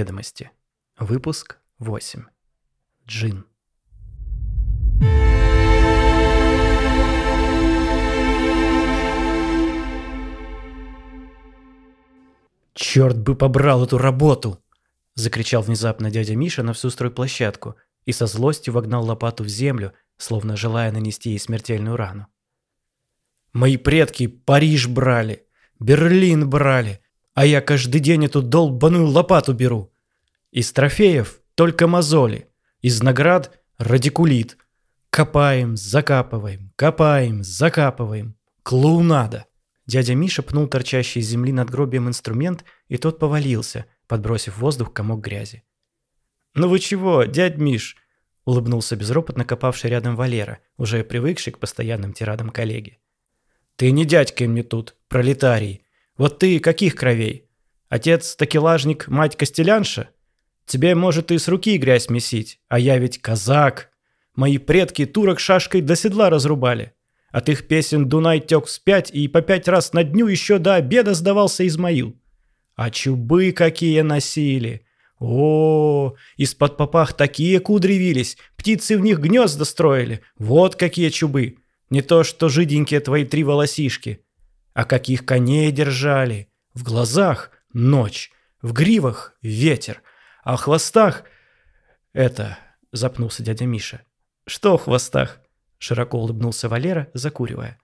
ведомости. Выпуск 8. Джин. «Черт бы побрал эту работу!» – закричал внезапно дядя Миша на всю стройплощадку и со злостью вогнал лопату в землю, словно желая нанести ей смертельную рану. «Мои предки Париж брали, Берлин брали, а я каждый день эту долбаную лопату беру. Из трофеев только мозоли, из наград радикулит. Копаем, закапываем, копаем, закапываем. Клоунада!» Дядя Миша пнул торчащий из земли над гробием инструмент, и тот повалился, подбросив в воздух комок грязи. «Ну вы чего, дядь Миш?» – улыбнулся безропотно копавший рядом Валера, уже привыкший к постоянным тирадам коллеги. «Ты не дядька мне тут, пролетарий. Вот ты каких кровей? Отец такелажник, мать костелянша? Тебе, может, и с руки грязь месить, а я ведь казак. Мои предки турок шашкой до седла разрубали. От их песен Дунай тек вспять и по пять раз на дню еще до обеда сдавался Измаил. А чубы какие носили! О, из-под попах такие кудри вились, птицы в них гнезда строили. Вот какие чубы! Не то что жиденькие твои три волосишки. А каких коней держали! В глазах ночь, в гривах ветер, а в хвостах... Это... Запнулся дядя Миша. Что в хвостах? Широко улыбнулся Валера, закуривая.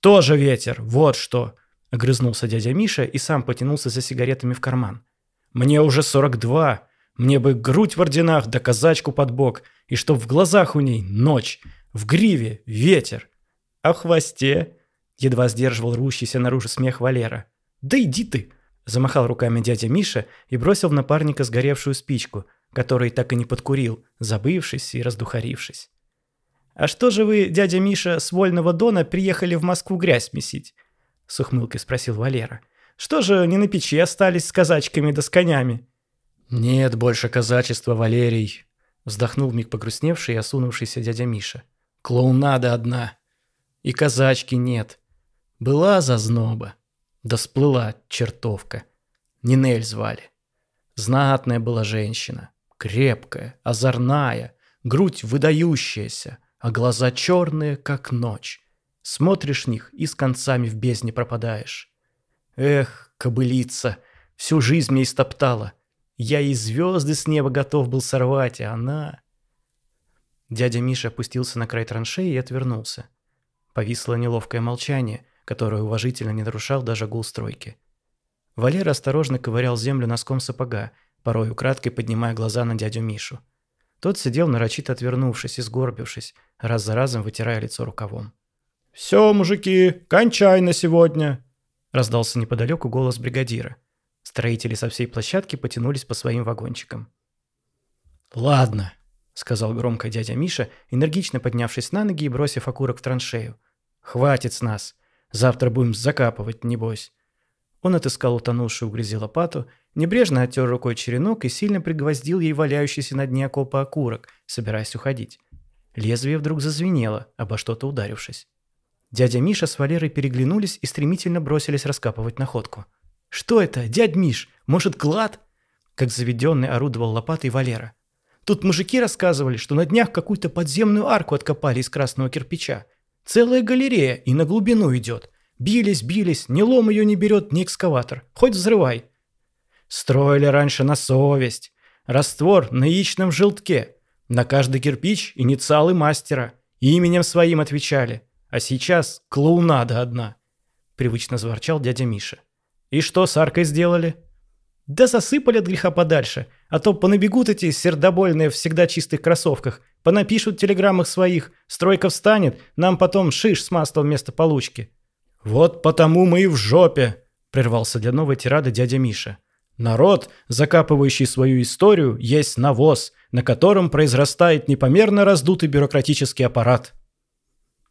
«Тоже ветер, вот что!» Огрызнулся дядя Миша и сам потянулся за сигаретами в карман. «Мне уже 42. Мне бы грудь в орденах да казачку под бок, и чтоб в глазах у ней ночь, в гриве ветер. А в хвосте...» Едва сдерживал рвущийся наружу смех Валера. «Да иди ты!» Замахал руками дядя Миша и бросил в напарника сгоревшую спичку, который так и не подкурил, забывшись и раздухарившись. «А что же вы, дядя Миша, с Вольного Дона приехали в Москву грязь месить?» — с ухмылкой спросил Валера. «Что же не на печи остались с казачками да с конями?» «Нет больше казачества, Валерий», — вздохнул миг погрустневший и осунувшийся дядя Миша. «Клоунада одна. И казачки нет. Была зазноба. Да сплыла чертовка. Нинель звали. Знатная была женщина. Крепкая, озорная, грудь выдающаяся, а глаза черные, как ночь. Смотришь них и с концами в бездне пропадаешь. Эх, кобылица, всю жизнь мне истоптала. Я и звезды с неба готов был сорвать, а она... Дядя Миша опустился на край траншеи и отвернулся. Повисло неловкое молчание, которое уважительно не нарушал даже гул стройки. Валера осторожно ковырял землю носком сапога, порой украдкой поднимая глаза на дядю Мишу. Тот сидел нарочито отвернувшись и сгорбившись, раз за разом вытирая лицо рукавом. «Все, мужики, кончай на сегодня!» Раздался неподалеку голос бригадира. Строители со всей площадки потянулись по своим вагончикам. «Ладно», — сказал громко дядя Миша, энергично поднявшись на ноги и бросив окурок в траншею. «Хватит с нас. Завтра будем закапывать, небось». Он отыскал утонувшую в грязи лопату, небрежно оттер рукой черенок и сильно пригвоздил ей валяющийся на дне окопа окурок, собираясь уходить. Лезвие вдруг зазвенело, обо что-то ударившись. Дядя Миша с Валерой переглянулись и стремительно бросились раскапывать находку. «Что это, дядь Миш? Может, клад?» Как заведенный орудовал лопатой Валера. «Тут мужики рассказывали, что на днях какую-то подземную арку откопали из красного кирпича. Целая галерея и на глубину идет. Бились, бились, ни лом ее не берет, ни экскаватор. Хоть взрывай. Строили раньше на совесть. Раствор на яичном желтке. На каждый кирпич инициалы мастера. Именем своим отвечали. А сейчас клоунада одна. Привычно заворчал дядя Миша. И что с аркой сделали? Да засыпали от греха подальше. А то понабегут эти сердобольные в всегда чистых кроссовках. Понапишут в телеграммах своих. Стройка встанет, нам потом шиш с маслом вместо получки. «Вот потому мы и в жопе!» – прервался для новой тирады дядя Миша. «Народ, закапывающий свою историю, есть навоз, на котором произрастает непомерно раздутый бюрократический аппарат».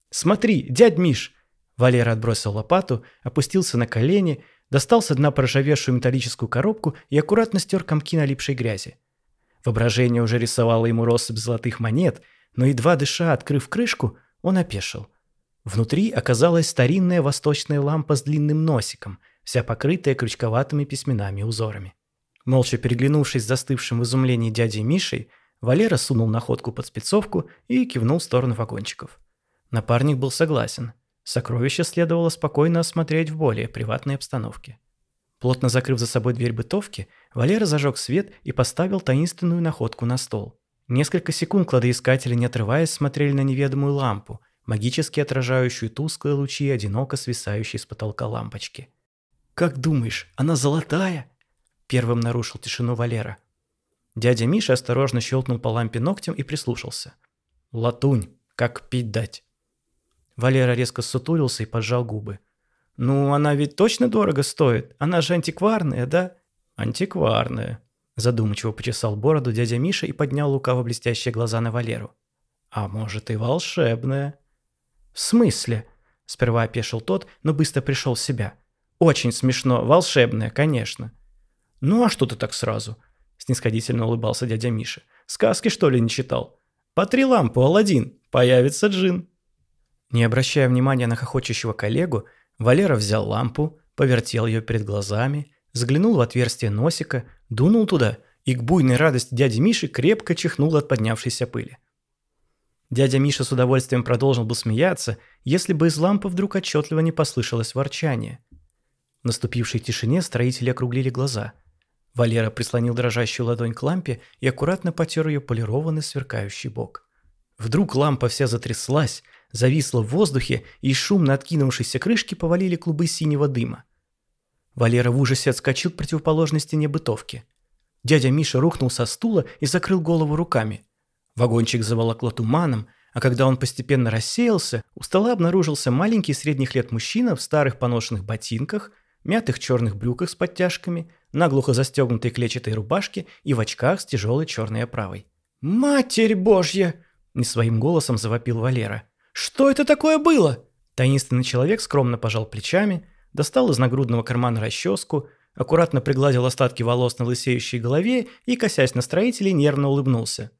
«Смотри, дядь Миш!» Валера отбросил лопату, опустился на колени, достал с дна проржавевшую металлическую коробку и аккуратно стер комки налипшей грязи. Воображение уже рисовало ему россыпь золотых монет, но едва дыша, открыв крышку, он опешил. Внутри оказалась старинная восточная лампа с длинным носиком, вся покрытая крючковатыми письменами узорами. Молча переглянувшись с застывшим в изумлении дядей Мишей, Валера сунул находку под спецовку и кивнул в сторону вагончиков. Напарник был согласен. Сокровище следовало спокойно осмотреть в более приватной обстановке. Плотно закрыв за собой дверь бытовки, Валера зажег свет и поставил таинственную находку на стол. Несколько секунд кладоискатели, не отрываясь, смотрели на неведомую лампу, магически отражающую тусклые лучи, одиноко свисающей с потолка лампочки. «Как думаешь, она золотая?» Первым нарушил тишину Валера. Дядя Миша осторожно щелкнул по лампе ногтем и прислушался. «Латунь, как пить дать?» Валера резко сутулился и поджал губы. «Ну, она ведь точно дорого стоит. Она же антикварная, да?» «Антикварная», – задумчиво почесал бороду дядя Миша и поднял лукаво блестящие глаза на Валеру. «А может и волшебная?» «В смысле?» – сперва опешил тот, но быстро пришел в себя. «Очень смешно. Волшебная, конечно». «Ну а что ты так сразу?» – снисходительно улыбался дядя Миша. «Сказки, что ли, не читал? Потри лампу, Аладдин, появится джин». Не обращая внимания на хохочущего коллегу, Валера взял лампу, повертел ее перед глазами, заглянул в отверстие носика, дунул туда и к буйной радости дяди Миши крепко чихнул от поднявшейся пыли. Дядя Миша с удовольствием продолжил бы смеяться, если бы из лампы вдруг отчетливо не послышалось ворчание. В наступившей тишине строители округлили глаза. Валера прислонил дрожащую ладонь к лампе и аккуратно потер ее полированный сверкающий бок. Вдруг лампа вся затряслась, зависла в воздухе, и шумно откинувшейся крышки повалили клубы синего дыма. Валера в ужасе отскочил к противоположной стене бытовки. Дядя Миша рухнул со стула и закрыл голову руками. Вагончик заволокло туманом, а когда он постепенно рассеялся, у стола обнаружился маленький средних лет мужчина в старых поношенных ботинках, мятых черных брюках с подтяжками, наглухо застегнутой клетчатой рубашке и в очках с тяжелой черной оправой. «Матерь Божья!» – не своим голосом завопил Валера. «Что это такое было?» Таинственный человек скромно пожал плечами, достал из нагрудного кармана расческу, аккуратно пригладил остатки волос на лысеющей голове и, косясь на строителей, нервно улыбнулся.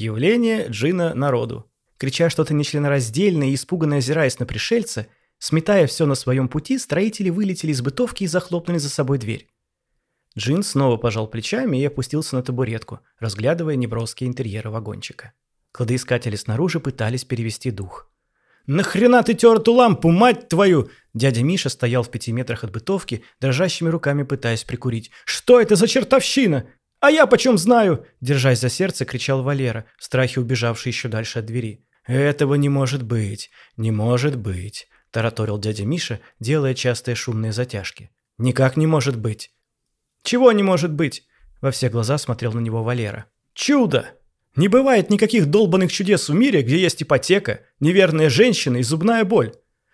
Явление джина народу. Крича что-то нечленораздельное и испуганно озираясь на пришельца, сметая все на своем пути, строители вылетели из бытовки и захлопнули за собой дверь. Джин снова пожал плечами и опустился на табуретку, разглядывая неброские интерьеры вагончика. Кладоискатели снаружи пытались перевести дух. «Нахрена ты тер эту лампу, мать твою?» Дядя Миша стоял в пяти метрах от бытовки, дрожащими руками пытаясь прикурить. «Что это за чертовщина? А я почем знаю?» Держась за сердце, кричал Валера, в страхе убежавший еще дальше от двери. «Этого не может быть, не может быть», – тараторил дядя Миша, делая частые шумные затяжки. «Никак не может быть». «Чего не может быть?» – во все глаза смотрел на него Валера. «Чудо!» Не бывает никаких долбанных чудес в мире, где есть ипотека, неверная женщина и зубная боль.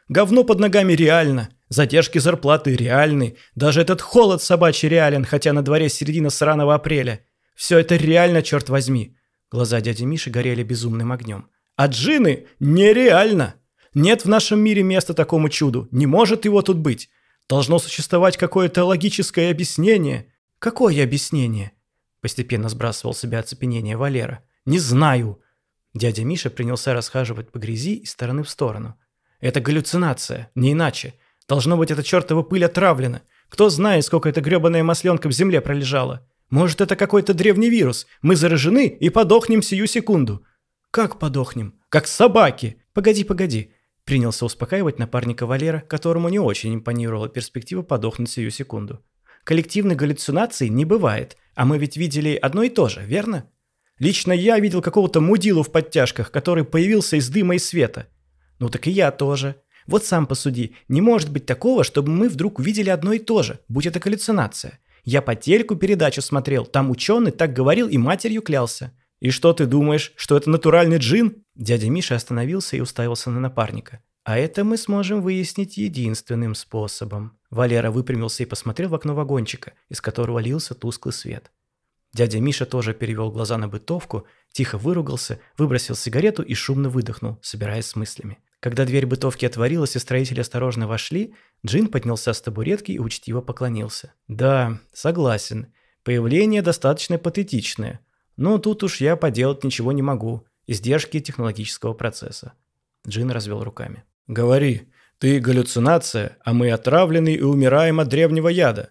Говно под ногами реально, задержки зарплаты реальны, даже этот холод собачий реален, хотя на дворе середина сраного апреля. Все это реально, черт возьми. Глаза дяди Миши горели безумным огнем. А джины нереально. Нет в нашем мире места такому чуду, не может его тут быть. Должно существовать какое-то логическое объяснение. Какое объяснение? Постепенно сбрасывал с себя оцепенение Валера. «Не знаю!» Дядя Миша принялся расхаживать по грязи из стороны в сторону. «Это галлюцинация, не иначе. Должно быть, эта чертова пыль отравлена. Кто знает, сколько эта гребаная масленка в земле пролежала. Может, это какой-то древний вирус. Мы заражены и подохнем сию секунду». «Как подохнем?» «Как собаки!» «Погоди, погоди!» Принялся успокаивать напарника Валера, которому не очень импонировала перспектива подохнуть сию секунду. Коллективной галлюцинации не бывает, а мы ведь видели одно и то же, верно? Лично я видел какого-то мудилу в подтяжках, который появился из дыма и света. Ну так и я тоже. Вот сам посуди, не может быть такого, чтобы мы вдруг увидели одно и то же, будь это галлюцинация. Я по телеку передачу смотрел, там ученый так говорил и матерью клялся. «И что ты думаешь, что это натуральный джин?» Дядя Миша остановился и уставился на напарника. «А это мы сможем выяснить единственным способом». Валера выпрямился и посмотрел в окно вагончика, из которого лился тусклый свет. Дядя Миша тоже перевел глаза на бытовку, тихо выругался, выбросил сигарету и шумно выдохнул, собираясь с мыслями. Когда дверь бытовки отворилась и строители осторожно вошли, Джин поднялся с табуретки и учтиво поклонился. «Да, согласен. Появление достаточно патетичное. Но тут уж я поделать ничего не могу. Издержки технологического процесса». Джин развел руками. «Говори, ты галлюцинация, а мы отравлены и умираем от древнего яда.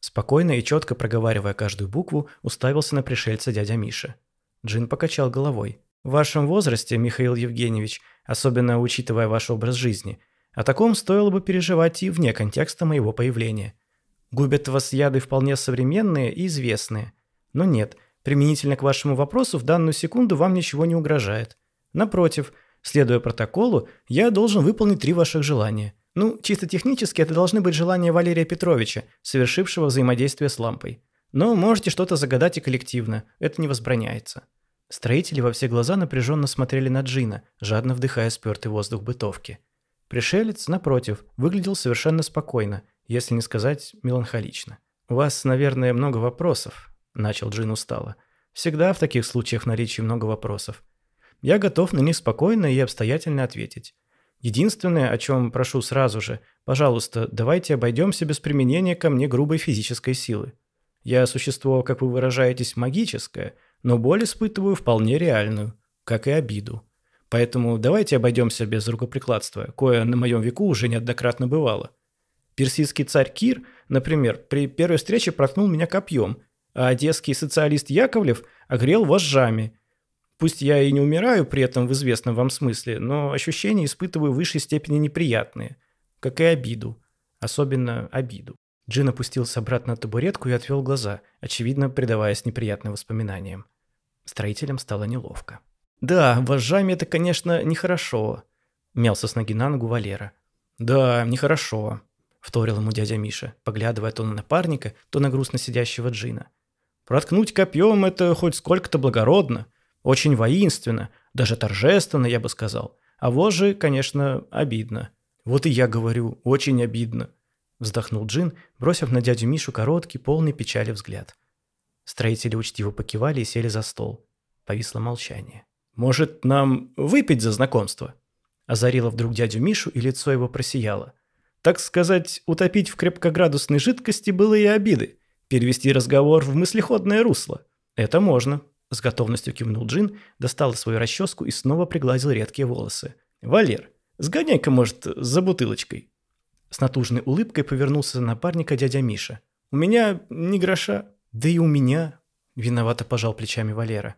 Спокойно и четко проговаривая каждую букву, уставился на пришельца дядя Миша. Джин покачал головой. «В вашем возрасте, Михаил Евгеньевич, особенно учитывая ваш образ жизни, о таком стоило бы переживать и вне контекста моего появления. Губят вас яды вполне современные и известные. Но нет, применительно к вашему вопросу в данную секунду вам ничего не угрожает. Напротив, следуя протоколу, я должен выполнить три ваших желания – ну, чисто технически это должны быть желания Валерия Петровича, совершившего взаимодействие с лампой. Но можете что-то загадать и коллективно, это не возбраняется. Строители во все глаза напряженно смотрели на Джина, жадно вдыхая спертый воздух бытовки. Пришелец, напротив, выглядел совершенно спокойно, если не сказать меланхолично. «У вас, наверное, много вопросов», – начал Джин устало. «Всегда в таких случаях наличии много вопросов. Я готов на них спокойно и обстоятельно ответить. Единственное, о чем прошу сразу же, пожалуйста, давайте обойдемся без применения ко мне грубой физической силы. Я существо, как вы выражаетесь, магическое, но боль испытываю вполне реальную, как и обиду. Поэтому давайте обойдемся без рукоприкладства, кое на моем веку уже неоднократно бывало. Персидский царь Кир, например, при первой встрече проткнул меня копьем, а одесский социалист Яковлев огрел вожжами – Пусть я и не умираю при этом в известном вам смысле, но ощущения испытываю в высшей степени неприятные, как и обиду, особенно обиду. Джин опустился обратно на табуретку и отвел глаза, очевидно, предаваясь неприятным воспоминаниям. Строителям стало неловко. «Да, вожжами это, конечно, нехорошо», – мялся с ноги на ногу Валера. «Да, нехорошо», – вторил ему дядя Миша, поглядывая то на напарника, то на грустно сидящего Джина. «Проткнуть копьем – это хоть сколько-то благородно. Очень воинственно, даже торжественно, я бы сказал. А вожжи, конечно, обидно. Вот и я говорю, очень обидно. Вздохнул Джин, бросив на дядю Мишу короткий, полный печали взгляд. Строители учтиво покивали и сели за стол. Повисло молчание. «Может, нам выпить за знакомство?» Озарило вдруг дядю Мишу, и лицо его просияло. Так сказать, утопить в крепкоградусной жидкости было и обиды. Перевести разговор в мыслеходное русло. Это можно, с готовностью кивнул Джин, достал свою расческу и снова пригладил редкие волосы. «Валер, сгоняй-ка, может, за бутылочкой». С натужной улыбкой повернулся на напарника дядя Миша. «У меня ни гроша». «Да и у меня», – виновато пожал плечами Валера.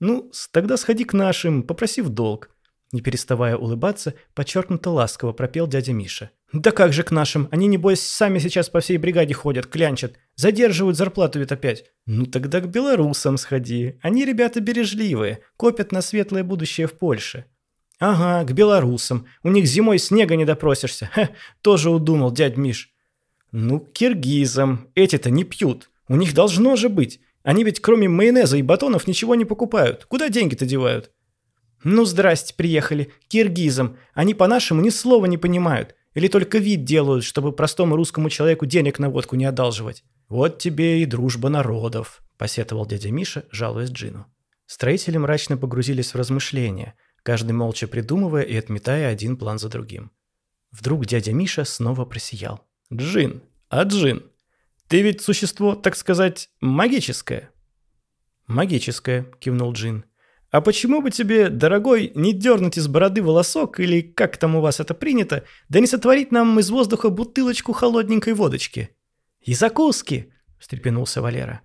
«Ну, тогда сходи к нашим, попроси в долг. Не переставая улыбаться, подчеркнуто ласково пропел дядя Миша. «Да как же к нашим? Они, небось, сами сейчас по всей бригаде ходят, клянчат. Задерживают зарплату ведь опять». «Ну тогда к белорусам сходи. Они ребята бережливые, копят на светлое будущее в Польше». «Ага, к белорусам. У них зимой снега не допросишься. Ха, тоже удумал дядь Миш». «Ну, к киргизам. Эти-то не пьют. У них должно же быть. Они ведь кроме майонеза и батонов ничего не покупают. Куда деньги-то девают?» «Ну, здрасте, приехали. Киргизам. Они по-нашему ни слова не понимают. Или только вид делают, чтобы простому русскому человеку денег на водку не одалживать». «Вот тебе и дружба народов», – посетовал дядя Миша, жалуясь Джину. Строители мрачно погрузились в размышления, каждый молча придумывая и отметая один план за другим. Вдруг дядя Миша снова просиял. «Джин, а Джин, ты ведь существо, так сказать, магическое?» «Магическое», – кивнул Джин. А почему бы тебе, дорогой, не дернуть из бороды волосок, или как там у вас это принято, да не сотворить нам из воздуха бутылочку холодненькой водочки? И закуски, встрепенулся Валера.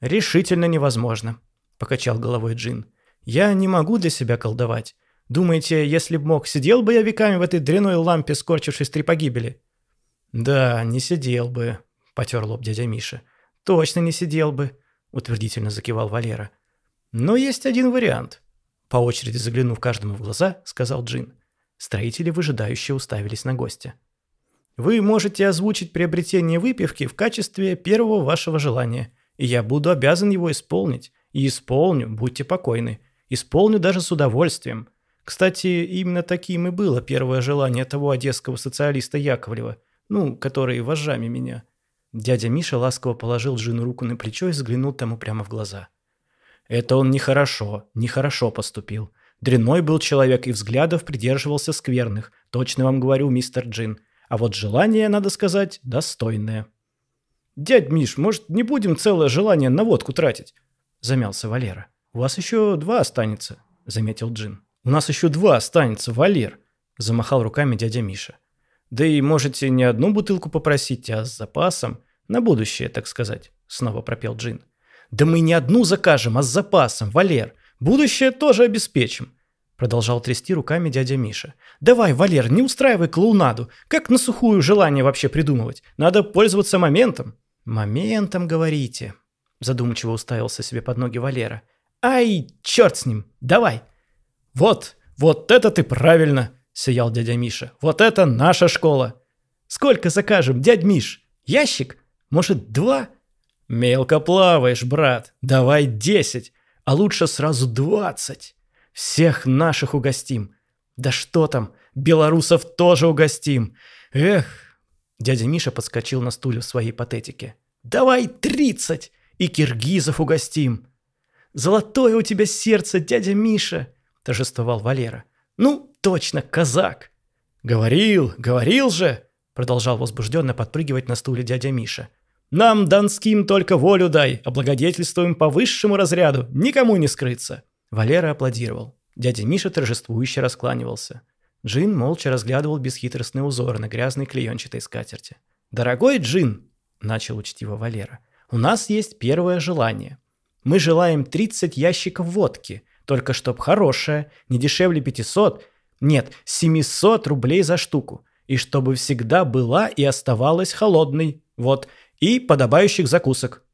Решительно невозможно, покачал головой Джин. Я не могу для себя колдовать. Думаете, если б мог, сидел бы я веками в этой дряной лампе, скорчившись три погибели? Да, не сидел бы, потер лоб дядя Миша. Точно не сидел бы, утвердительно закивал Валера. Но есть один вариант. По очереди заглянув каждому в глаза, сказал Джин. Строители выжидающе уставились на гостя. Вы можете озвучить приобретение выпивки в качестве первого вашего желания, и я буду обязан его исполнить. И исполню, будьте покойны. Исполню даже с удовольствием. Кстати, именно таким и было первое желание того одесского социалиста Яковлева, ну, который вожжами меня. Дядя Миша ласково положил Джину руку на плечо и взглянул тому прямо в глаза. Это он нехорошо, нехорошо поступил. Дрянной был человек и взглядов придерживался скверных. Точно вам говорю, мистер Джин. А вот желание, надо сказать, достойное. «Дядь Миш, может, не будем целое желание на водку тратить?» Замялся Валера. «У вас еще два останется», — заметил Джин. «У нас еще два останется, Валер», — замахал руками дядя Миша. «Да и можете не одну бутылку попросить, а с запасом. На будущее, так сказать», — снова пропел Джин. «Да мы не одну закажем, а с запасом, Валер. Будущее тоже обеспечим», — продолжал трясти руками дядя Миша. «Давай, Валер, не устраивай клоунаду. Как на сухую желание вообще придумывать? Надо пользоваться моментом». «Моментом, говорите», — задумчиво уставился себе под ноги Валера. «Ай, черт с ним, давай!» «Вот, вот это ты правильно!» — сиял дядя Миша. «Вот это наша школа!» «Сколько закажем, дядь Миш? Ящик? Может, два?» «Мелко плаваешь, брат. Давай десять, а лучше сразу двадцать. Всех наших угостим. Да что там, белорусов тоже угостим. Эх!» Дядя Миша подскочил на стуле в своей патетике. «Давай тридцать, и киргизов угостим!» «Золотое у тебя сердце, дядя Миша!» – торжествовал Валера. «Ну, точно, казак!» «Говорил, говорил же!» – продолжал возбужденно подпрыгивать на стуле дядя Миша. «Нам, донским, только волю дай, облагодетельствуем по высшему разряду, никому не скрыться!» Валера аплодировал. Дядя Миша торжествующе раскланивался. Джин молча разглядывал бесхитростные узоры на грязной клеенчатой скатерти. «Дорогой Джин!» – начал учтиво Валера. «У нас есть первое желание – мы желаем 30 ящиков водки, только чтоб хорошая, не дешевле 500, нет, 700 рублей за штуку, и чтобы всегда была и оставалась холодной, вот, и подобающих закусок.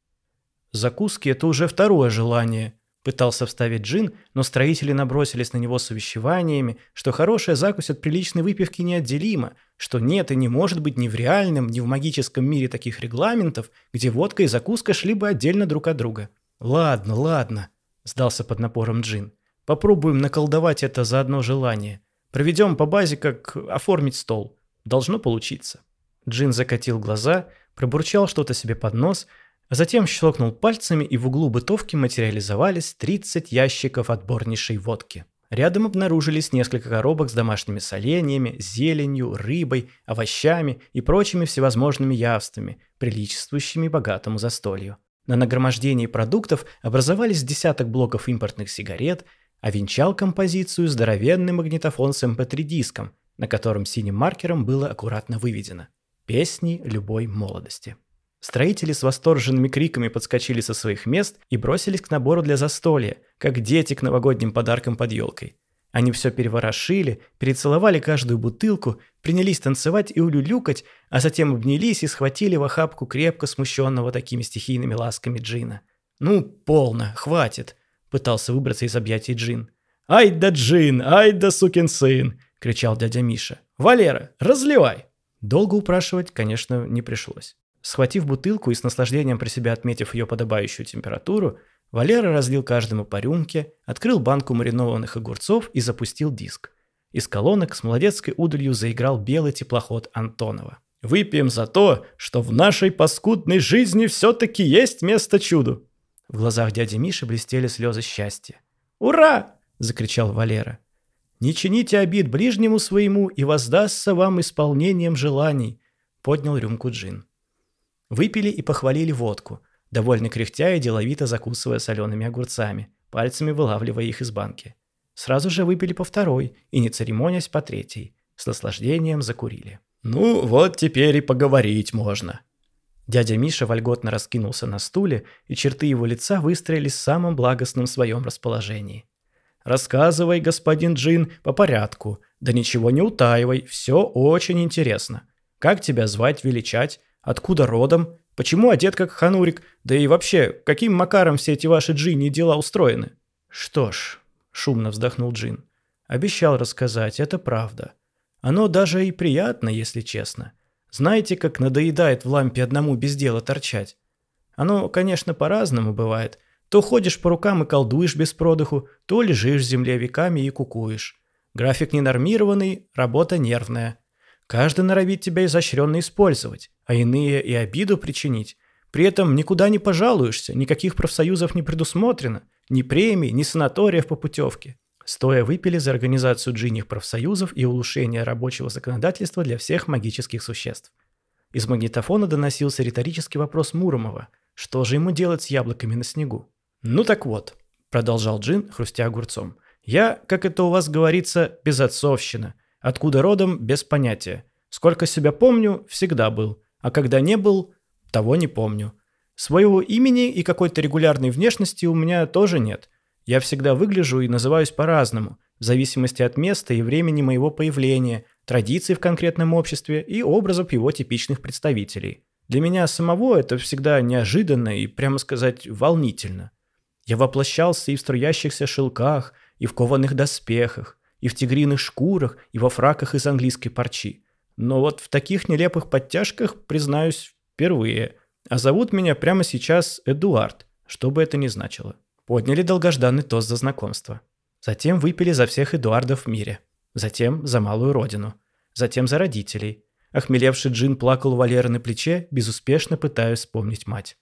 Закуски – это уже второе желание, пытался вставить Джин, но строители набросились на него с увещеваниями, что хорошая закусь от приличной выпивки неотделима, что нет и не может быть ни в реальном, ни в магическом мире таких регламентов, где водка и закуска шли бы отдельно друг от друга. «Ладно, ладно», – сдался под напором Джин. «Попробуем наколдовать это за одно желание. Проведем по базе, как оформить стол. Должно получиться». Джин закатил глаза, пробурчал что-то себе под нос, а затем щелкнул пальцами, и в углу бытовки материализовались 30 ящиков отборнейшей водки. Рядом обнаружились несколько коробок с домашними соленьями, зеленью, рыбой, овощами и прочими всевозможными явствами, приличествующими богатому застолью. На нагромождении продуктов образовались десяток блоков импортных сигарет, а венчал композицию здоровенный магнитофон с mp3-диском, эм на котором синим маркером было аккуратно выведено «Песни любой молодости». Строители с восторженными криками подскочили со своих мест и бросились к набору для застолья, как дети к новогодним подаркам под елкой. Они все переворошили, перецеловали каждую бутылку, принялись танцевать и улюлюкать, а затем обнялись и схватили в охапку крепко смущенного такими стихийными ласками Джина. «Ну, полно, хватит», — пытался выбраться из объятий Джин. «Ай да Джин, ай да сукин сын!» — кричал дядя Миша. «Валера, разливай!» Долго упрашивать, конечно, не пришлось. Схватив бутылку и с наслаждением при себя отметив ее подобающую температуру, Валера разлил каждому по рюмке, открыл банку маринованных огурцов и запустил диск. Из колонок с молодецкой удалью заиграл белый теплоход Антонова. «Выпьем за то, что в нашей паскудной жизни все-таки есть место чуду!» В глазах дяди Миши блестели слезы счастья. «Ура!» – закричал Валера. «Не чините обид ближнему своему, и воздастся вам исполнением желаний», – поднял рюмку Джин. Выпили и похвалили водку – довольно кряхтя и деловито закусывая солеными огурцами, пальцами вылавливая их из банки. Сразу же выпили по второй и, не церемонясь, по третьей. С наслаждением закурили. «Ну, вот теперь и поговорить можно». Дядя Миша вольготно раскинулся на стуле, и черты его лица выстроились в самом благостном своем расположении. «Рассказывай, господин Джин, по порядку. Да ничего не утаивай, все очень интересно. Как тебя звать, величать? Откуда родом? Почему одет как ханурик? Да и вообще, каким макаром все эти ваши джинни дела устроены? Что ж, шумно вздохнул Джин. Обещал рассказать, это правда. Оно даже и приятно, если честно. Знаете, как надоедает в лампе одному без дела торчать? Оно, конечно, по-разному бывает. То ходишь по рукам и колдуешь без продыху, то лежишь в земле веками и кукуешь. График ненормированный, работа нервная. Каждый норовит тебя изощренно использовать, а иные и обиду причинить. При этом никуда не пожалуешься, никаких профсоюзов не предусмотрено, ни премий, ни санаториев по путевке. Стоя выпили за организацию джинних профсоюзов и улучшение рабочего законодательства для всех магических существ. Из магнитофона доносился риторический вопрос Муромова. Что же ему делать с яблоками на снегу? «Ну так вот», – продолжал Джин, хрустя огурцом. «Я, как это у вас говорится, безотцовщина. Откуда родом – без понятия. Сколько себя помню, всегда был. А когда не был, Того не помню. Своего имени и какой-то регулярной внешности у меня тоже нет. Я всегда выгляжу и называюсь по-разному, в зависимости от места и времени моего появления, традиций в конкретном обществе и образов его типичных представителей. Для меня самого это всегда неожиданно и, прямо сказать, волнительно. Я воплощался и в струящихся шелках, и в кованых доспехах, и в тигриных шкурах, и во фраках из английской парчи. Но вот в таких нелепых подтяжках, признаюсь, впервые. А зовут меня прямо сейчас Эдуард, что бы это ни значило. Подняли долгожданный тост за знакомство. Затем выпили за всех Эдуардов в мире. Затем за малую родину. Затем за родителей. Охмелевший Джин плакал у Валеры на плече, безуспешно пытаясь вспомнить мать.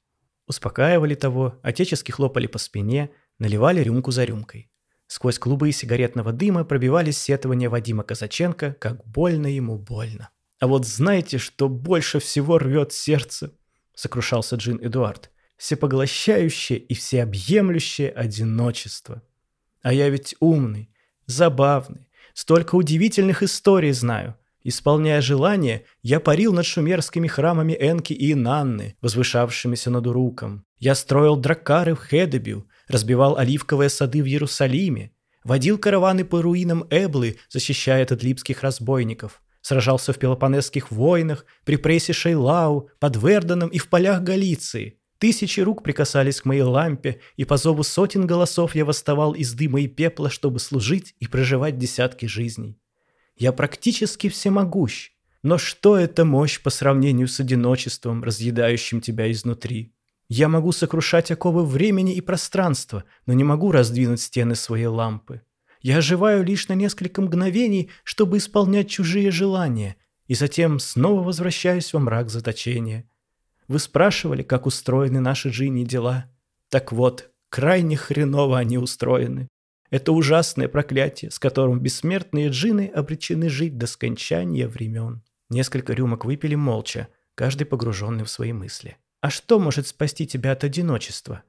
Успокаивали того, отечески хлопали по спине, наливали рюмку за рюмкой. Сквозь клубы сигаретного дыма пробивались сетования Вадима Казаченко, как больно ему больно. «А вот знаете, что больше всего рвет сердце?» – сокрушался Джин Эдуард. «Всепоглощающее и всеобъемлющее одиночество. А я ведь умный, забавный, столько удивительных историй знаю. Исполняя желания, я парил над шумерскими храмами Энки и Инанны, возвышавшимися над Уруком. Я строил драккары в Хедебю, разбивал оливковые сады в Иерусалиме, водил караваны по руинам Эблы, защищая от липских разбойников, сражался в Пелопонесских войнах, при прессе Шейлау, под Верденом и в полях Галиции. Тысячи рук прикасались к моей лампе, и по зову сотен голосов я восставал из дыма и пепла, чтобы служить и проживать десятки жизней. Я практически всемогущ. Но что это мощь по сравнению с одиночеством, разъедающим тебя изнутри? Я могу сокрушать оковы времени и пространства, но не могу раздвинуть стены своей лампы. Я оживаю лишь на несколько мгновений, чтобы исполнять чужие желания, и затем снова возвращаюсь во мрак заточения. Вы спрашивали, как устроены наши Джинни дела? Так вот, крайне хреново они устроены. Это ужасное проклятие, с которым бессмертные джины обречены жить до скончания времен. Несколько рюмок выпили молча, каждый погруженный в свои мысли. «А что может спасти тебя от одиночества?»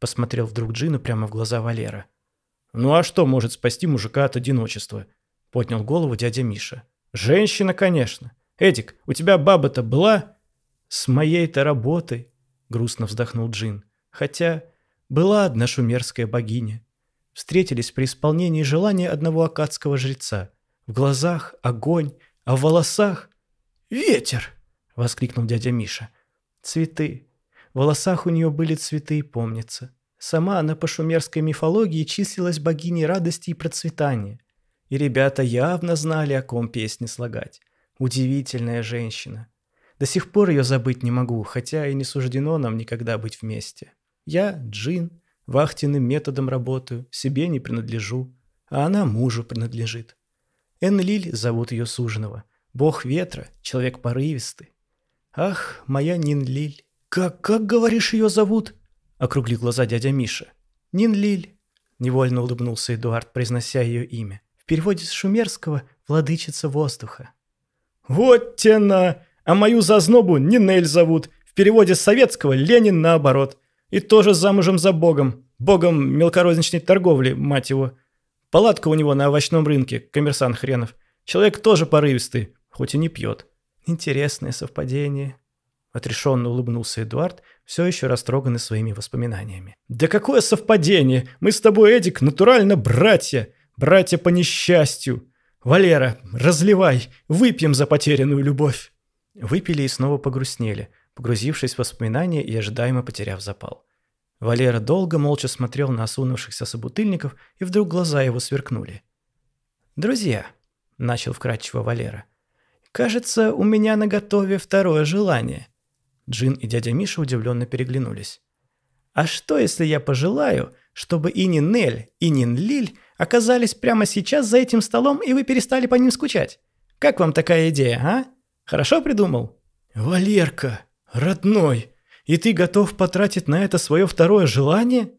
Посмотрел вдруг Джину прямо в глаза Валера. «Ну а что может спасти мужика от одиночества?» Поднял голову дядя Миша. «Женщина, конечно. Эдик, у тебя баба-то была?» «С моей-то работой», — грустно вздохнул Джин. «Хотя была одна шумерская богиня встретились при исполнении желания одного акадского жреца. В глазах огонь, а в волосах ветер! — воскликнул дядя Миша. Цветы. В волосах у нее были цветы, помнится. Сама она по шумерской мифологии числилась богиней радости и процветания. И ребята явно знали, о ком песни слагать. Удивительная женщина. До сих пор ее забыть не могу, хотя и не суждено нам никогда быть вместе. Я Джин, Вахтенным методом работаю, себе не принадлежу, а она мужу принадлежит. Энлиль зовут ее суженого. Бог ветра, человек порывистый. Ах, моя Нинлиль. Как, как, говоришь, ее зовут? Округли глаза дядя Миша. Нинлиль. Невольно улыбнулся Эдуард, произнося ее имя. В переводе с шумерского «владычица воздуха». «Вот тена! А мою зазнобу Нинель зовут. В переводе с советского Ленин наоборот. И тоже замужем за богом. Богом мелкорозничной торговли, мать его. Палатка у него на овощном рынке, коммерсант хренов. Человек тоже порывистый, хоть и не пьет. Интересное совпадение. Отрешенно улыбнулся Эдуард, все еще растроганный своими воспоминаниями. «Да какое совпадение! Мы с тобой, Эдик, натурально братья! Братья по несчастью! Валера, разливай, выпьем за потерянную любовь!» Выпили и снова погрустнели – погрузившись в воспоминания и ожидаемо потеряв запал. Валера долго молча смотрел на осунувшихся собутыльников, и вдруг глаза его сверкнули. «Друзья», — начал вкратчиво Валера, — «кажется, у меня на готове второе желание». Джин и дядя Миша удивленно переглянулись. «А что, если я пожелаю, чтобы и Нинель, и Нинлиль оказались прямо сейчас за этим столом, и вы перестали по ним скучать? Как вам такая идея, а? Хорошо придумал?» «Валерка!» «Родной, и ты готов потратить на это свое второе желание?»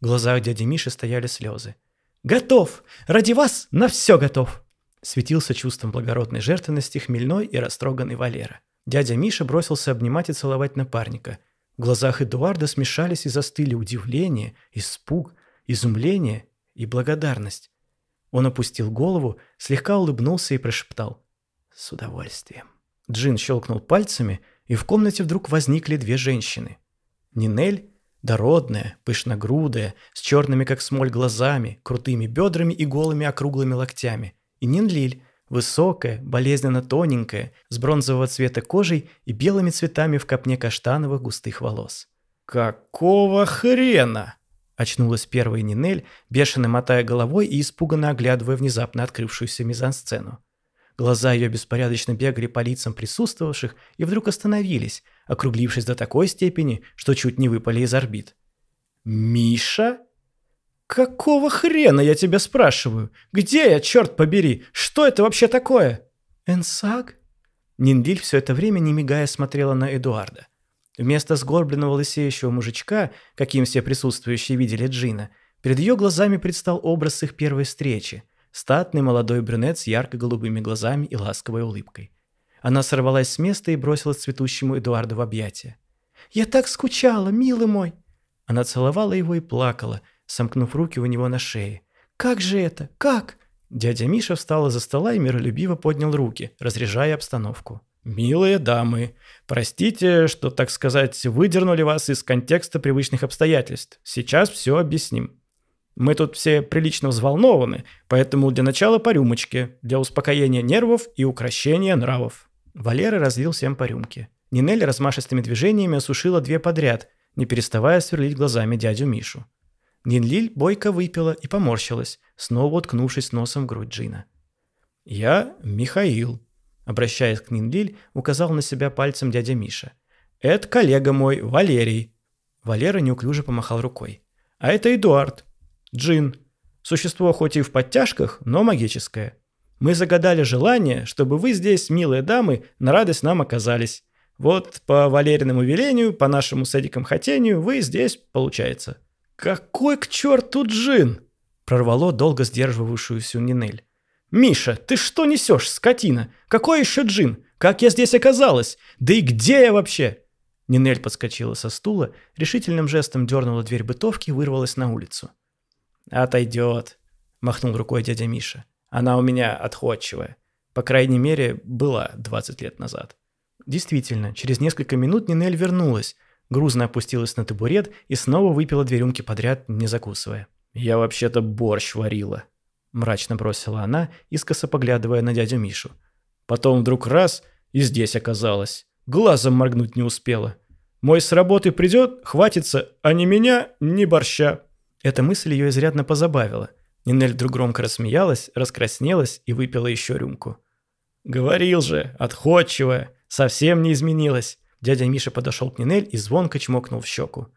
В глазах дяди Миши стояли слезы. «Готов! Ради вас на все готов!» Светился чувством благородной жертвенности хмельной и растроганный Валера. Дядя Миша бросился обнимать и целовать напарника. В глазах Эдуарда смешались и застыли удивление, испуг, изумление и благодарность. Он опустил голову, слегка улыбнулся и прошептал «С удовольствием». Джин щелкнул пальцами, и в комнате вдруг возникли две женщины. Нинель, дородная, пышногрудая, с черными как смоль глазами, крутыми бедрами и голыми округлыми локтями, и Нинлиль, высокая, болезненно тоненькая, с бронзового цвета кожей и белыми цветами в копне каштановых густых волос. «Какого хрена?» Очнулась первая Нинель, бешено мотая головой и испуганно оглядывая внезапно открывшуюся мизансцену. Глаза ее беспорядочно бегали по лицам присутствовавших и вдруг остановились, округлившись до такой степени, что чуть не выпали из орбит. «Миша? Какого хрена, я тебя спрашиваю? Где я, черт побери? Что это вообще такое?» «Энсаг?» Ниндиль все это время, не мигая, смотрела на Эдуарда. Вместо сгорбленного лысеющего мужичка, каким все присутствующие видели Джина, перед ее глазами предстал образ их первой встречи. Статный молодой брюнет с ярко-голубыми глазами и ласковой улыбкой. Она сорвалась с места и бросилась цветущему Эдуарду в объятия. «Я так скучала, милый мой!» Она целовала его и плакала, сомкнув руки у него на шее. «Как же это? Как?» Дядя Миша встал из-за стола и миролюбиво поднял руки, разряжая обстановку. «Милые дамы, простите, что, так сказать, выдернули вас из контекста привычных обстоятельств. Сейчас все объясним. Мы тут все прилично взволнованы, поэтому для начала по рюмочке, для успокоения нервов и укращения нравов». Валера разлил всем по рюмке. Нинель размашистыми движениями осушила две подряд, не переставая сверлить глазами дядю Мишу. Нинлиль бойко выпила и поморщилась, снова уткнувшись носом в грудь Джина. «Я Михаил», Обращаясь к Нинлиль, указал на себя пальцем дядя Миша. «Это коллега мой, Валерий». Валера неуклюже помахал рукой. «А это Эдуард. Джин. Существо хоть и в подтяжках, но магическое. Мы загадали желание, чтобы вы здесь, милые дамы, на радость нам оказались. Вот по Валериному велению, по нашему с Эдиком хотению, вы здесь, получается». «Какой к черту Джин?» прорвало долго сдерживавшуюся Нинель. «Миша, ты что несешь, скотина? Какой еще джин? Как я здесь оказалась? Да и где я вообще?» Нинель подскочила со стула, решительным жестом дернула дверь бытовки и вырвалась на улицу. «Отойдет», — махнул рукой дядя Миша. «Она у меня отходчивая. По крайней мере, была 20 лет назад». Действительно, через несколько минут Нинель вернулась, грузно опустилась на табурет и снова выпила две рюмки подряд, не закусывая. «Я вообще-то борщ варила», Мрачно бросила она, искоса поглядывая на дядю Мишу. Потом вдруг раз и здесь оказалась. Глазом моргнуть не успела. Мой с работы придет, хватится, а ни меня, ни борща. Эта мысль ее изрядно позабавила. Нинель вдруг громко рассмеялась, раскраснелась и выпила еще рюмку. «Говорил же, отходчивая, совсем не изменилась». Дядя Миша подошел к Нинель и звонко чмокнул в щеку.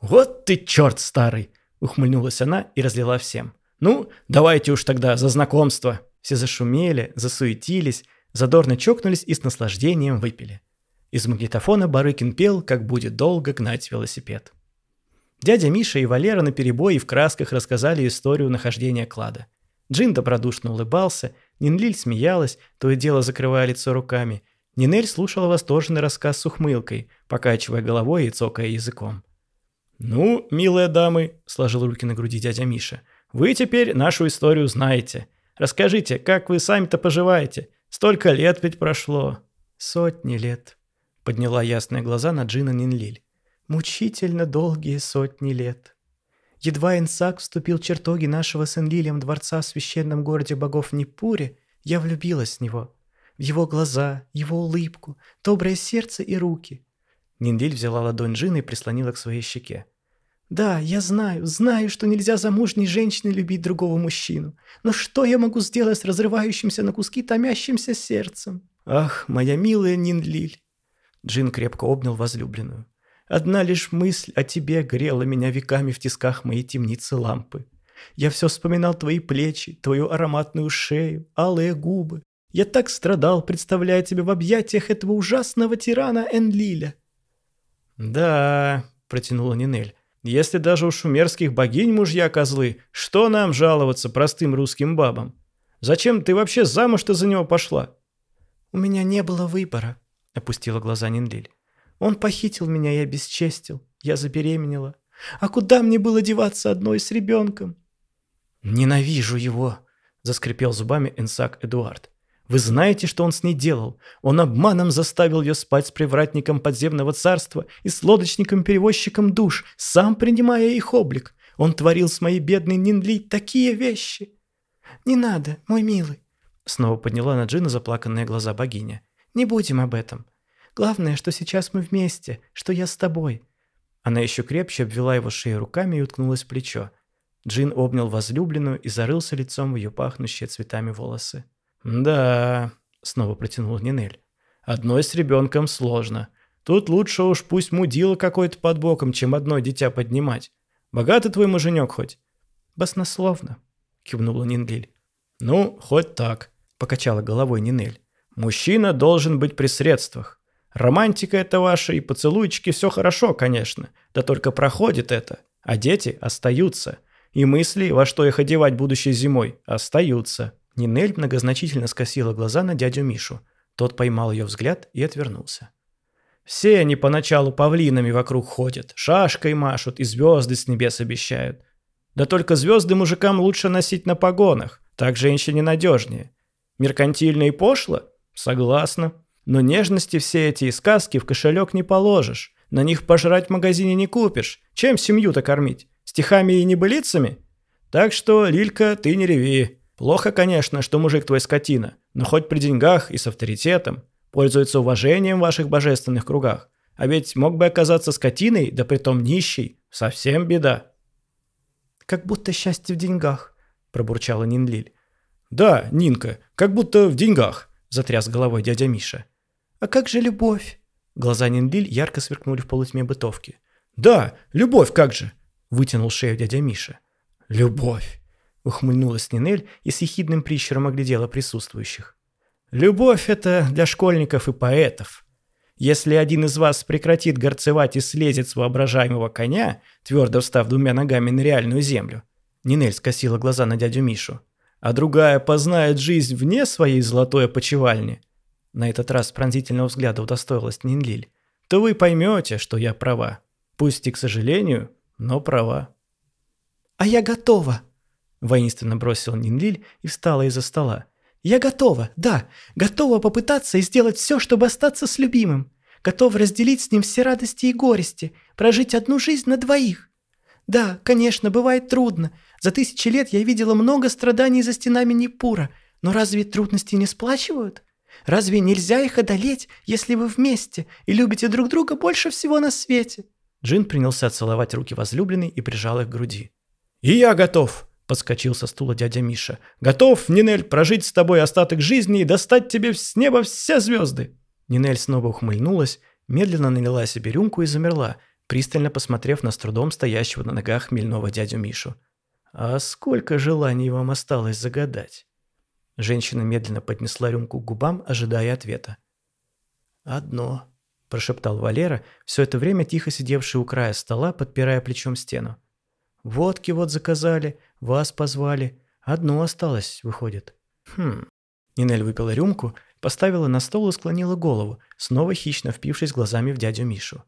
«Вот ты черт старый!» – ухмыльнулась она и разлила всем. «Ну, давайте уж тогда за знакомство». Все зашумели, засуетились, задорно чокнулись и с наслаждением выпили. Из магнитофона Барыкин пел, как будет долго гнать велосипед. Дядя Миша и Валера на перебой и в красках рассказали историю нахождения клада. Джин добродушно улыбался, Нинлиль смеялась, то и дело закрывая лицо руками. Нинель слушала восторженный рассказ с ухмылкой, покачивая головой и цокая языком. «Ну, милые дамы», — сложил руки на груди дядя Миша, — вы теперь нашу историю знаете. Расскажите, как вы сами-то поживаете? Столько лет ведь прошло». «Сотни лет», — подняла ясные глаза на Джина Нинлиль. «Мучительно долгие сотни лет. Едва Инсак вступил в чертоги нашего с Энлилем дворца в священном городе богов Непуре, я влюбилась в него. В его глаза, его улыбку, доброе сердце и руки». Нинлиль взяла ладонь Джина и прислонила к своей щеке. Да, я знаю, знаю, что нельзя замужней женщине любить другого мужчину. Но что я могу сделать с разрывающимся на куски томящимся сердцем? Ах, моя милая Нинлиль. Джин крепко обнял возлюбленную. Одна лишь мысль о тебе грела меня веками в тисках моей темницы лампы. Я все вспоминал твои плечи, твою ароматную шею, алые губы. Я так страдал, представляя тебя в объятиях этого ужасного тирана Энлиля. «Да», — протянула Нинель, если даже у шумерских богинь мужья козлы, что нам жаловаться простым русским бабам? Зачем ты вообще замуж-то за него пошла?» «У меня не было выбора», — опустила глаза Нинлиль. «Он похитил меня и обесчестил. Я забеременела. А куда мне было деваться одной с ребенком?» «Ненавижу его», — заскрипел зубами Энсак Эдуард. Вы знаете, что он с ней делал? Он обманом заставил ее спать с привратником подземного царства и с лодочником-перевозчиком душ, сам принимая их облик. Он творил с моей бедной Нинли такие вещи. «Не надо, мой милый», — снова подняла на Джина заплаканные глаза богиня. «Не будем об этом. Главное, что сейчас мы вместе, что я с тобой». Она еще крепче обвела его шею руками и уткнулась в плечо. Джин обнял возлюбленную и зарылся лицом в ее пахнущие цветами волосы. «Да», — снова протянул Нинель. «Одной с ребенком сложно. Тут лучше уж пусть мудила какой-то под боком, чем одно дитя поднимать. Богатый твой муженек хоть?» «Баснословно», — кивнула Нинлиль. «Ну, хоть так», — покачала головой Нинель. «Мужчина должен быть при средствах. Романтика это ваша и поцелуйчики все хорошо, конечно, да только проходит это, а дети остаются. И мысли, во что их одевать будущей зимой, остаются». Нинель многозначительно скосила глаза на дядю Мишу. Тот поймал ее взгляд и отвернулся. Все они поначалу павлинами вокруг ходят, шашкой машут и звезды с небес обещают. Да только звезды мужикам лучше носить на погонах, так женщине надежнее. Меркантильно и пошло? Согласна. Но нежности все эти и сказки в кошелек не положишь. На них пожрать в магазине не купишь. Чем семью-то кормить? Стихами и небылицами? Так что, Лилька, ты не реви. Плохо, конечно, что мужик твой скотина, но хоть при деньгах и с авторитетом пользуется уважением в ваших божественных кругах. А ведь мог бы оказаться скотиной, да притом нищий. Совсем беда. «Как будто счастье в деньгах», – пробурчала Нинлиль. «Да, Нинка, как будто в деньгах», – затряс головой дядя Миша. «А как же любовь?» Глаза Нинлиль ярко сверкнули в полутьме бытовки. «Да, любовь как же!» – вытянул шею дядя Миша. «Любовь!» – ухмыльнулась Нинель и с ехидным прищером оглядела присутствующих. Любовь – это для школьников и поэтов. Если один из вас прекратит горцевать и слезет с воображаемого коня, твердо встав двумя ногами на реальную землю, Нинель скосила глаза на дядю Мишу, а другая познает жизнь вне своей золотой опочивальни, на этот раз пронзительного взгляда удостоилась Нинлиль, то вы поймете, что я права. Пусть и к сожалению, но права. «А я готова!» – воинственно бросил Нинлиль и встала из-за стола. Я готова, да, готова попытаться и сделать все, чтобы остаться с любимым. Готова разделить с ним все радости и горести, прожить одну жизнь на двоих. Да, конечно, бывает трудно. За тысячи лет я видела много страданий за стенами Непура, но разве трудности не сплачивают? Разве нельзя их одолеть, если вы вместе и любите друг друга больше всего на свете?» Джин принялся целовать руки возлюбленной и прижал их к груди. «И я готов!» Подскочил со стула дядя Миша. «Готов, Нинель, прожить с тобой остаток жизни и достать тебе с неба все звезды!» Нинель снова ухмыльнулась, медленно налила себе рюмку и замерла, пристально посмотрев на с трудом стоящего на ногах хмельного дядю Мишу. «А сколько желаний вам осталось загадать?» Женщина медленно поднесла рюмку к губам, ожидая ответа. «Одно», – прошептал Валера, все это время тихо сидевший у края стола, подпирая плечом стену. Водки вот заказали, вас позвали. Одно осталось, выходит. Хм. Нинель выпила рюмку, поставила на стол и склонила голову, снова хищно впившись глазами в дядю Мишу.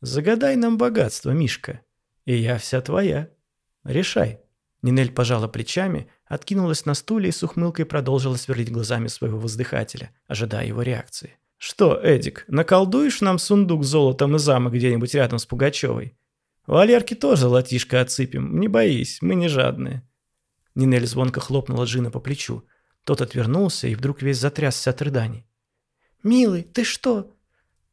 «Загадай нам богатство, Мишка, и я вся твоя. Решай». Нинель пожала плечами, откинулась на стуле и с ухмылкой продолжила сверлить глазами своего воздыхателя, ожидая его реакции. «Что, Эдик, наколдуешь нам сундук с золотом и замок где-нибудь рядом с Пугачевой? Валерке тоже золотишко отсыпем, не боись, мы не жадные». Нинель звонко хлопнула Джина по плечу. Тот отвернулся и вдруг весь затрясся от рыданий. «Милый, ты что?»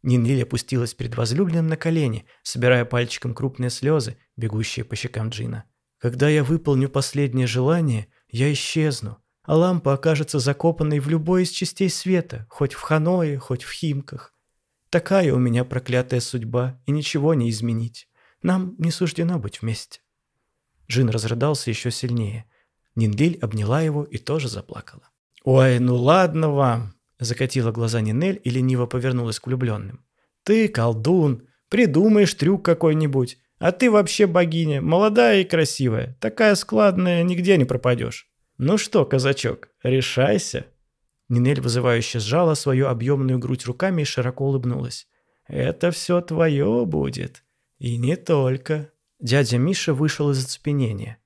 Нинель опустилась перед возлюбленным на колени, собирая пальчиком крупные слезы, бегущие по щекам Джина. «Когда я выполню последнее желание, я исчезну, а лампа окажется закопанной в любой из частей света, хоть в Ханое, хоть в Химках. Такая у меня проклятая судьба, и ничего не изменить». Нам не суждено быть вместе». Джин разрыдался еще сильнее. Нинлиль обняла его и тоже заплакала. «Ой, ну ладно вам!» – закатила глаза Нинель и лениво повернулась к влюбленным. «Ты колдун, придумаешь трюк какой-нибудь, а ты вообще богиня, молодая и красивая, такая складная, нигде не пропадешь. Ну что, казачок, решайся!» Нинель вызывающе сжала свою объемную грудь руками и широко улыбнулась. «Это все твое будет. И не только. Дядя Миша вышел из оцепенения.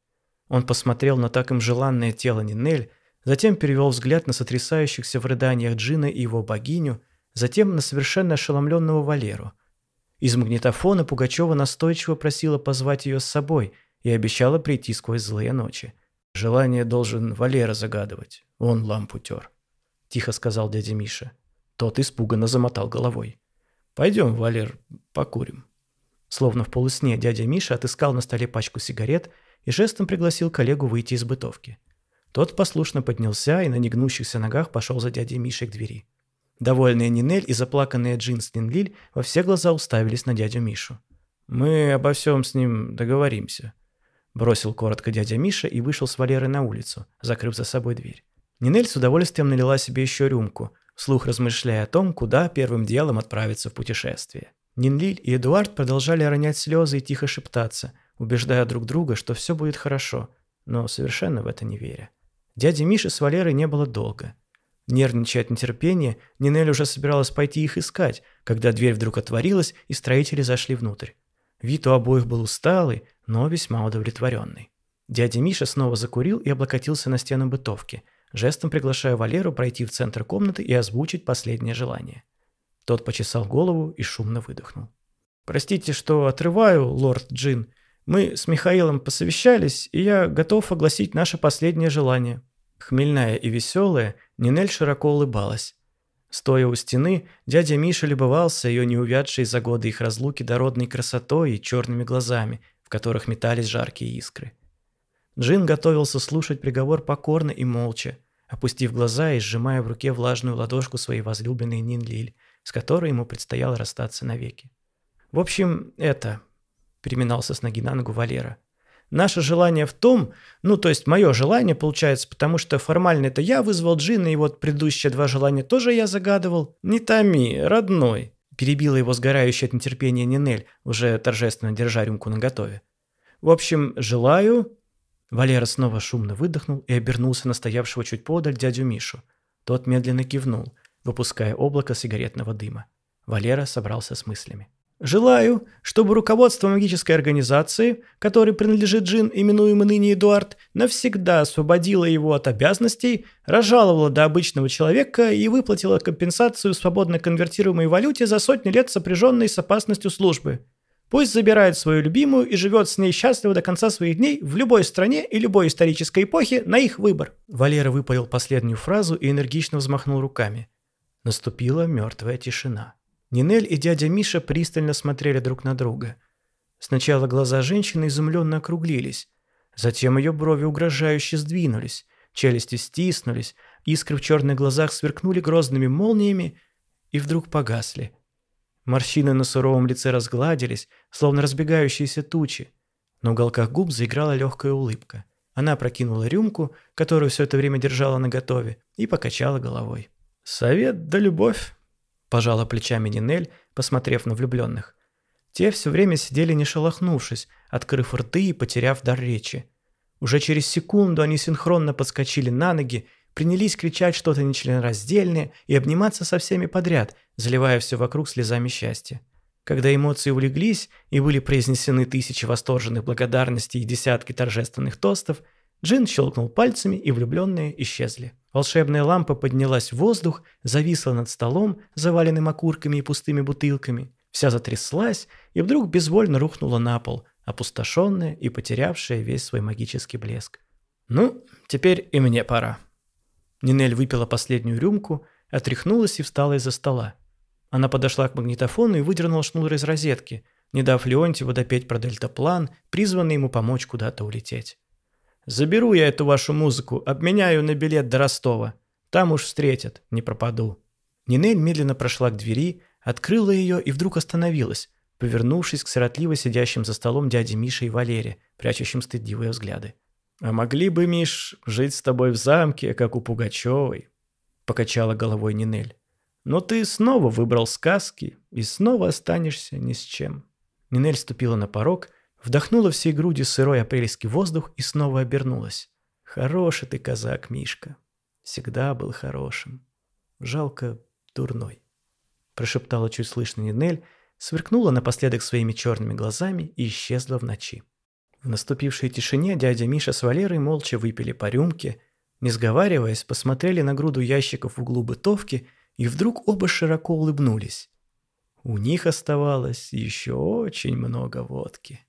Он посмотрел на так им желанное тело Нинель, затем перевел взгляд на сотрясающихся в рыданиях Джина и его богиню, затем на совершенно ошеломленного Валеру. Из магнитофона Пугачева настойчиво просила позвать ее с собой и обещала прийти сквозь злые ночи. «Желание должен Валера загадывать, он лампу тер», – тихо сказал дядя Миша. Тот испуганно замотал головой. «Пойдем, Валер, покурим». Словно в полусне дядя Миша отыскал на столе пачку сигарет и жестом пригласил коллегу выйти из бытовки. Тот послушно поднялся и на негнущихся ногах пошел за дядей Мишей к двери. Довольная Нинель и заплаканная Джин Слинлиль во все глаза уставились на дядю Мишу. «Мы обо всем с ним договоримся», – бросил коротко дядя Миша и вышел с Валерой на улицу, закрыв за собой дверь. Нинель с удовольствием налила себе еще рюмку, вслух размышляя о том, куда первым делом отправиться в путешествие. Нинлиль и Эдуард продолжали ронять слезы и тихо шептаться, убеждая друг друга, что все будет хорошо, но совершенно в это не веря. Дяди Миши с Валерой не было долго. Нервничая от нетерпения, Нинель уже собиралась пойти их искать, когда дверь вдруг отворилась, и строители зашли внутрь. Вид у обоих был усталый, но весьма удовлетворенный. Дядя Миша снова закурил и облокотился на стену бытовки – жестом приглашая Валеру пройти в центр комнаты и озвучить последнее желание. Тот почесал голову и шумно выдохнул. «Простите, что отрываю, лорд Джин. Мы с Михаилом посовещались, и я готов огласить наше последнее желание». Хмельная и веселая, Нинель широко улыбалась. Стоя у стены, дядя Миша любовался ее неувядшей за годы их разлуки дородной красотой и черными глазами, в которых метались жаркие искры. Джин готовился слушать приговор покорно и молча, опустив глаза и сжимая в руке влажную ладошку своей возлюбленной Нинлиль, с которой ему предстояло расстаться навеки. «В общем, это...» – переминался с ноги на ногу Валера. «Наше желание в том, ну, то есть мое желание, получается, потому что формально это я вызвал Джина, и вот предыдущие два желания тоже я загадывал. Не томи, родной!» – перебила его сгорающая от нетерпения Нинель, уже торжественно держа рюмку наготове. «В общем, желаю...» Валера снова шумно выдохнул и обернулся на стоявшего чуть подаль дядю Мишу. Тот медленно кивнул, выпуская облако сигаретного дыма. Валера собрался с мыслями. «Желаю, чтобы руководство магической организации, которой принадлежит Джин, именуемый ныне Эдуард, навсегда освободило его от обязанностей, разжаловало до обычного человека и выплатило компенсацию в свободно конвертируемой валюте за сотни лет сопряженной с опасностью службы. Пусть забирает свою любимую и живет с ней счастливо до конца своих дней в любой стране и любой исторической эпохе на их выбор. Валера выпалил последнюю фразу и энергично взмахнул руками. Наступила мертвая тишина. Нинель и дядя Миша пристально смотрели друг на друга. Сначала глаза женщины изумленно округлились, затем ее брови угрожающе сдвинулись, челюсти стиснулись, искры в черных глазах сверкнули грозными молниями и вдруг погасли – Морщины на суровом лице разгладились, словно разбегающиеся тучи. На уголках губ заиграла легкая улыбка. Она прокинула рюмку, которую все это время держала наготове, и покачала головой. «Совет да любовь», – пожала плечами Нинель, посмотрев на влюбленных. Те все время сидели не шелохнувшись, открыв рты и потеряв дар речи. Уже через секунду они синхронно подскочили на ноги принялись кричать что-то нечленораздельное и обниматься со всеми подряд, заливая все вокруг слезами счастья. Когда эмоции улеглись и были произнесены тысячи восторженных благодарностей и десятки торжественных тостов, Джин щелкнул пальцами, и влюбленные исчезли. Волшебная лампа поднялась в воздух, зависла над столом, заваленным окурками и пустыми бутылками. Вся затряслась и вдруг безвольно рухнула на пол, опустошенная и потерявшая весь свой магический блеск. «Ну, теперь и мне пора», Нинель выпила последнюю рюмку, отряхнулась и встала из-за стола. Она подошла к магнитофону и выдернула шнур из розетки, не дав Леонтьеву допеть про дельтаплан, призванный ему помочь куда-то улететь. «Заберу я эту вашу музыку, обменяю на билет до Ростова. Там уж встретят, не пропаду». Нинель медленно прошла к двери, открыла ее и вдруг остановилась, повернувшись к сиротливо сидящим за столом дяде Мише и Валере, прячущим стыдливые взгляды. «А могли бы, Миш, жить с тобой в замке, как у Пугачевой?» – покачала головой Нинель. «Но ты снова выбрал сказки и снова останешься ни с чем». Нинель ступила на порог, вдохнула всей грудью сырой апрельский воздух и снова обернулась. «Хороший ты казак, Мишка. Всегда был хорошим. Жалко, дурной», – прошептала чуть слышно Нинель, сверкнула напоследок своими черными глазами и исчезла в ночи. В наступившей тишине дядя Миша с Валерой молча выпили по рюмке. не сговариваясь, посмотрели на груду ящиков в углу бытовки и вдруг оба широко улыбнулись. У них оставалось еще очень много водки.